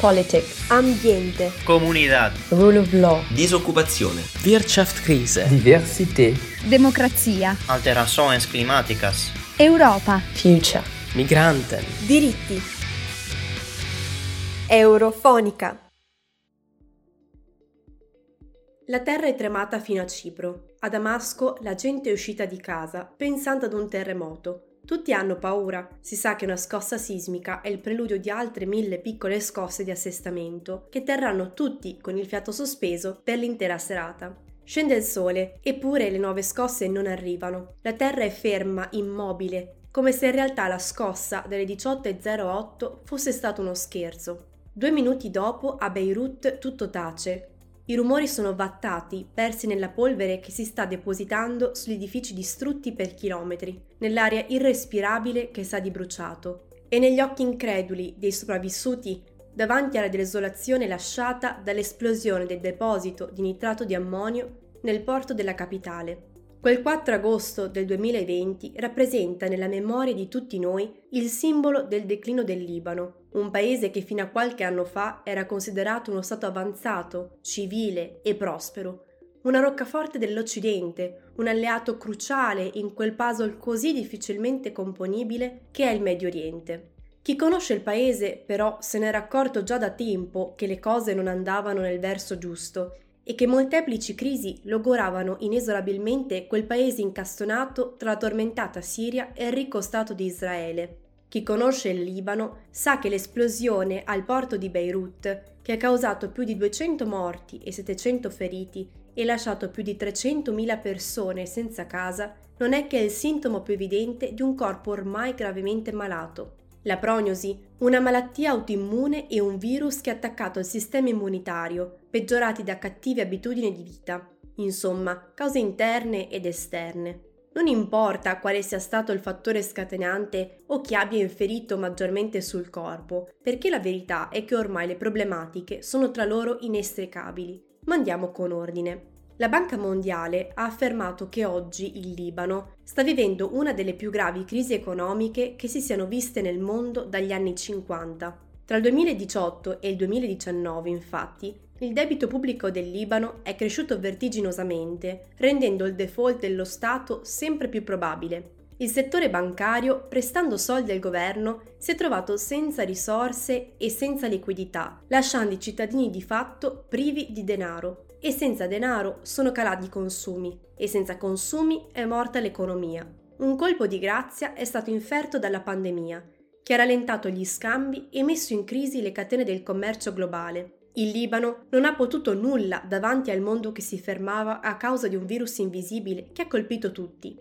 Politics, ambiente, comunità, rule of law, disoccupazione, Wirtschaftskrise, diversità, democrazia, alterações climáticas, Europa, future, migranten, diritti. Eurofonica. La terra è tremata fino a Cipro. A Damasco la gente è uscita di casa pensando ad un terremoto. Tutti hanno paura, si sa che una scossa sismica è il preludio di altre mille piccole scosse di assestamento che terranno tutti con il fiato sospeso per l'intera serata. Scende il sole, eppure le nuove scosse non arrivano. La terra è ferma, immobile, come se in realtà la scossa delle 18.08 fosse stato uno scherzo. Due minuti dopo a Beirut tutto tace, i rumori sono vattati, persi nella polvere che si sta depositando sugli edifici distrutti per chilometri, nell'aria irrespirabile che sa di bruciato, e negli occhi increduli dei sopravvissuti davanti alla desolazione lasciata dall'esplosione del deposito di nitrato di ammonio nel porto della capitale. Quel 4 agosto del 2020 rappresenta nella memoria di tutti noi il simbolo del declino del Libano, un paese che fino a qualche anno fa era considerato uno Stato avanzato, civile e prospero, una roccaforte dell'Occidente, un alleato cruciale in quel puzzle così difficilmente componibile che è il Medio Oriente. Chi conosce il paese però se n'era accorto già da tempo che le cose non andavano nel verso giusto e che molteplici crisi logoravano inesorabilmente quel paese incastonato tra la tormentata Siria e il ricco Stato di Israele. Chi conosce il Libano sa che l'esplosione al porto di Beirut, che ha causato più di 200 morti e 700 feriti e lasciato più di 300.000 persone senza casa, non è che il sintomo più evidente di un corpo ormai gravemente malato. La prognosi, una malattia autoimmune e un virus che ha attaccato il sistema immunitario, peggiorati da cattive abitudini di vita. Insomma, cause interne ed esterne. Non importa quale sia stato il fattore scatenante o chi abbia inferito maggiormente sul corpo, perché la verità è che ormai le problematiche sono tra loro inestricabili. Ma andiamo con ordine. La Banca Mondiale ha affermato che oggi il Libano sta vivendo una delle più gravi crisi economiche che si siano viste nel mondo dagli anni 50. Tra il 2018 e il 2019, infatti, il debito pubblico del Libano è cresciuto vertiginosamente, rendendo il default dello Stato sempre più probabile. Il settore bancario, prestando soldi al governo, si è trovato senza risorse e senza liquidità, lasciando i cittadini di fatto privi di denaro e senza denaro sono calati i consumi e senza consumi è morta l'economia. Un colpo di grazia è stato inferto dalla pandemia, che ha rallentato gli scambi e messo in crisi le catene del commercio globale. Il Libano non ha potuto nulla davanti al mondo che si fermava a causa di un virus invisibile che ha colpito tutti.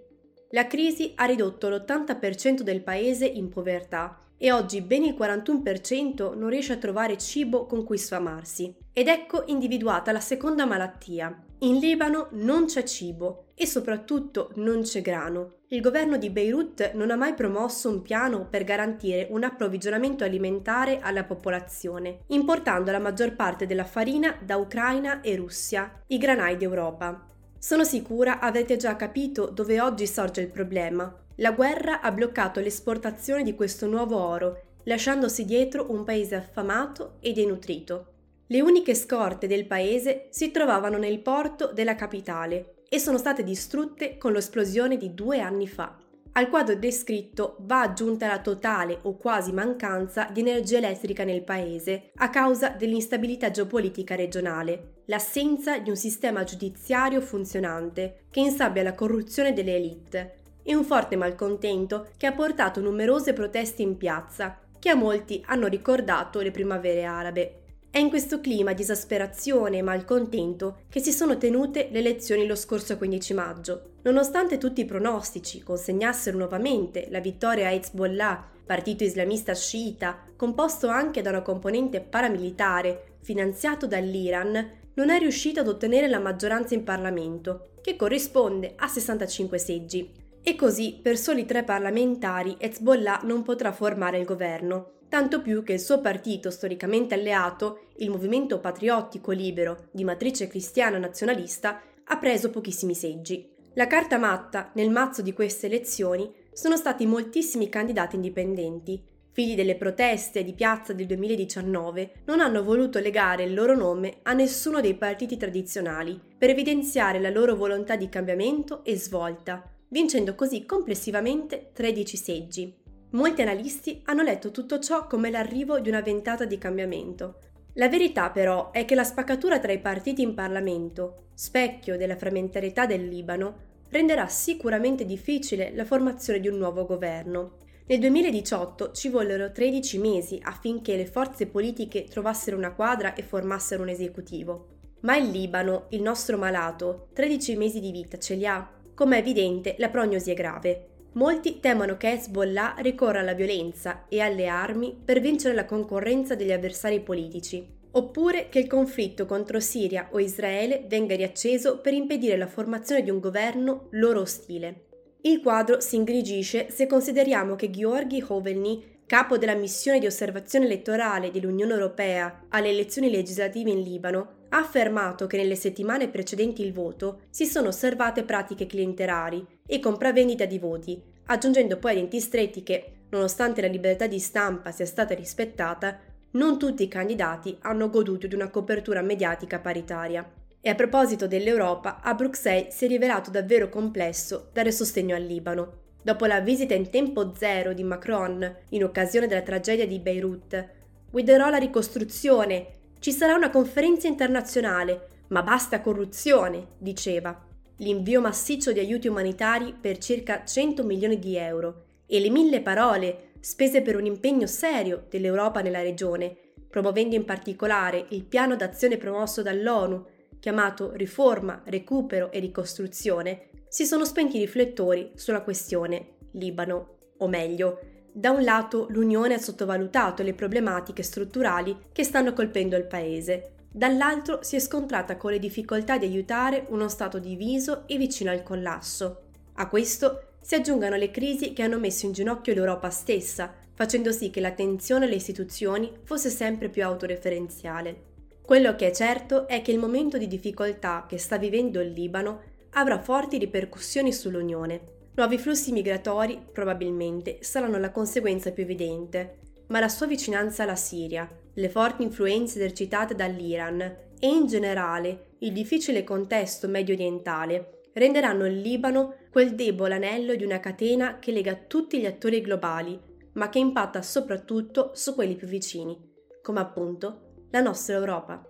La crisi ha ridotto l'80% del paese in povertà e oggi ben il 41% non riesce a trovare cibo con cui sfamarsi. Ed ecco individuata la seconda malattia. In Libano non c'è cibo e soprattutto non c'è grano. Il governo di Beirut non ha mai promosso un piano per garantire un approvvigionamento alimentare alla popolazione, importando la maggior parte della farina da Ucraina e Russia, i granai d'Europa. Sono sicura avete già capito dove oggi sorge il problema. La guerra ha bloccato l'esportazione di questo nuovo oro, lasciandosi dietro un paese affamato e denutrito. Le uniche scorte del paese si trovavano nel porto della capitale e sono state distrutte con l'esplosione di due anni fa. Al quadro descritto va aggiunta la totale o quasi mancanza di energia elettrica nel paese a causa dell'instabilità geopolitica regionale, l'assenza di un sistema giudiziario funzionante che insabbia la corruzione delle elite e un forte malcontento che ha portato numerose proteste in piazza, che a molti hanno ricordato le primavere arabe. È in questo clima di esasperazione e malcontento che si sono tenute le elezioni lo scorso 15 maggio. Nonostante tutti i pronostici consegnassero nuovamente la vittoria a Hezbollah, partito islamista sciita, composto anche da una componente paramilitare, finanziato dall'Iran, non è riuscito ad ottenere la maggioranza in Parlamento, che corrisponde a 65 seggi. E così per soli tre parlamentari Hezbollah non potrà formare il governo, tanto più che il suo partito storicamente alleato, il Movimento Patriottico Libero di matrice cristiana nazionalista, ha preso pochissimi seggi. La carta matta nel mazzo di queste elezioni sono stati moltissimi candidati indipendenti, figli delle proteste di piazza del 2019, non hanno voluto legare il loro nome a nessuno dei partiti tradizionali per evidenziare la loro volontà di cambiamento e svolta, vincendo così complessivamente 13 seggi. Molti analisti hanno letto tutto ciò come l'arrivo di una ventata di cambiamento. La verità però è che la spaccatura tra i partiti in Parlamento, specchio della frammentarietà del Libano, renderà sicuramente difficile la formazione di un nuovo governo. Nel 2018 ci vollero 13 mesi affinché le forze politiche trovassero una quadra e formassero un esecutivo. Ma il Libano, il nostro malato, 13 mesi di vita ce li ha? Come è evidente, la prognosi è grave. Molti temono che Hezbollah ricorra alla violenza e alle armi per vincere la concorrenza degli avversari politici, oppure che il conflitto contro Siria o Israele venga riacceso per impedire la formazione di un governo loro ostile. Il quadro si ingrigisce se consideriamo che Gheorghi Hovelny, capo della missione di osservazione elettorale dell'Unione Europea alle elezioni legislative in Libano, ha affermato che nelle settimane precedenti il voto si sono osservate pratiche clientelari e compravendita di voti, aggiungendo poi a denti stretti che, nonostante la libertà di stampa sia stata rispettata, non tutti i candidati hanno goduto di una copertura mediatica paritaria. E a proposito dell'Europa, a Bruxelles si è rivelato davvero complesso dare sostegno al Libano. Dopo la visita in tempo zero di Macron in occasione della tragedia di Beirut, guiderò la ricostruzione, ci sarà una conferenza internazionale, ma basta corruzione, diceva. L'invio massiccio di aiuti umanitari per circa 100 milioni di euro e le mille parole spese per un impegno serio dell'Europa nella regione, promuovendo in particolare il piano d'azione promosso dall'ONU, chiamato Riforma, Recupero e Ricostruzione, si sono spenti i riflettori sulla questione Libano, o meglio, da un lato l'Unione ha sottovalutato le problematiche strutturali che stanno colpendo il Paese, dall'altro si è scontrata con le difficoltà di aiutare uno Stato diviso e vicino al collasso. A questo si aggiungano le crisi che hanno messo in ginocchio l'Europa stessa, facendo sì che l'attenzione alle istituzioni fosse sempre più autoreferenziale. Quello che è certo è che il momento di difficoltà che sta vivendo il Libano avrà forti ripercussioni sull'Unione Nuovi flussi migratori, probabilmente, saranno la conseguenza più evidente, ma la sua vicinanza alla Siria, le forti influenze esercitate dall'Iran e in generale il difficile contesto medio orientale renderanno il Libano quel debole anello di una catena che lega tutti gli attori globali, ma che impatta soprattutto su quelli più vicini, come appunto la nostra Europa.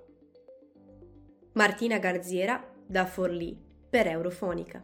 Martina Garziera da Forlì per Eurofonica.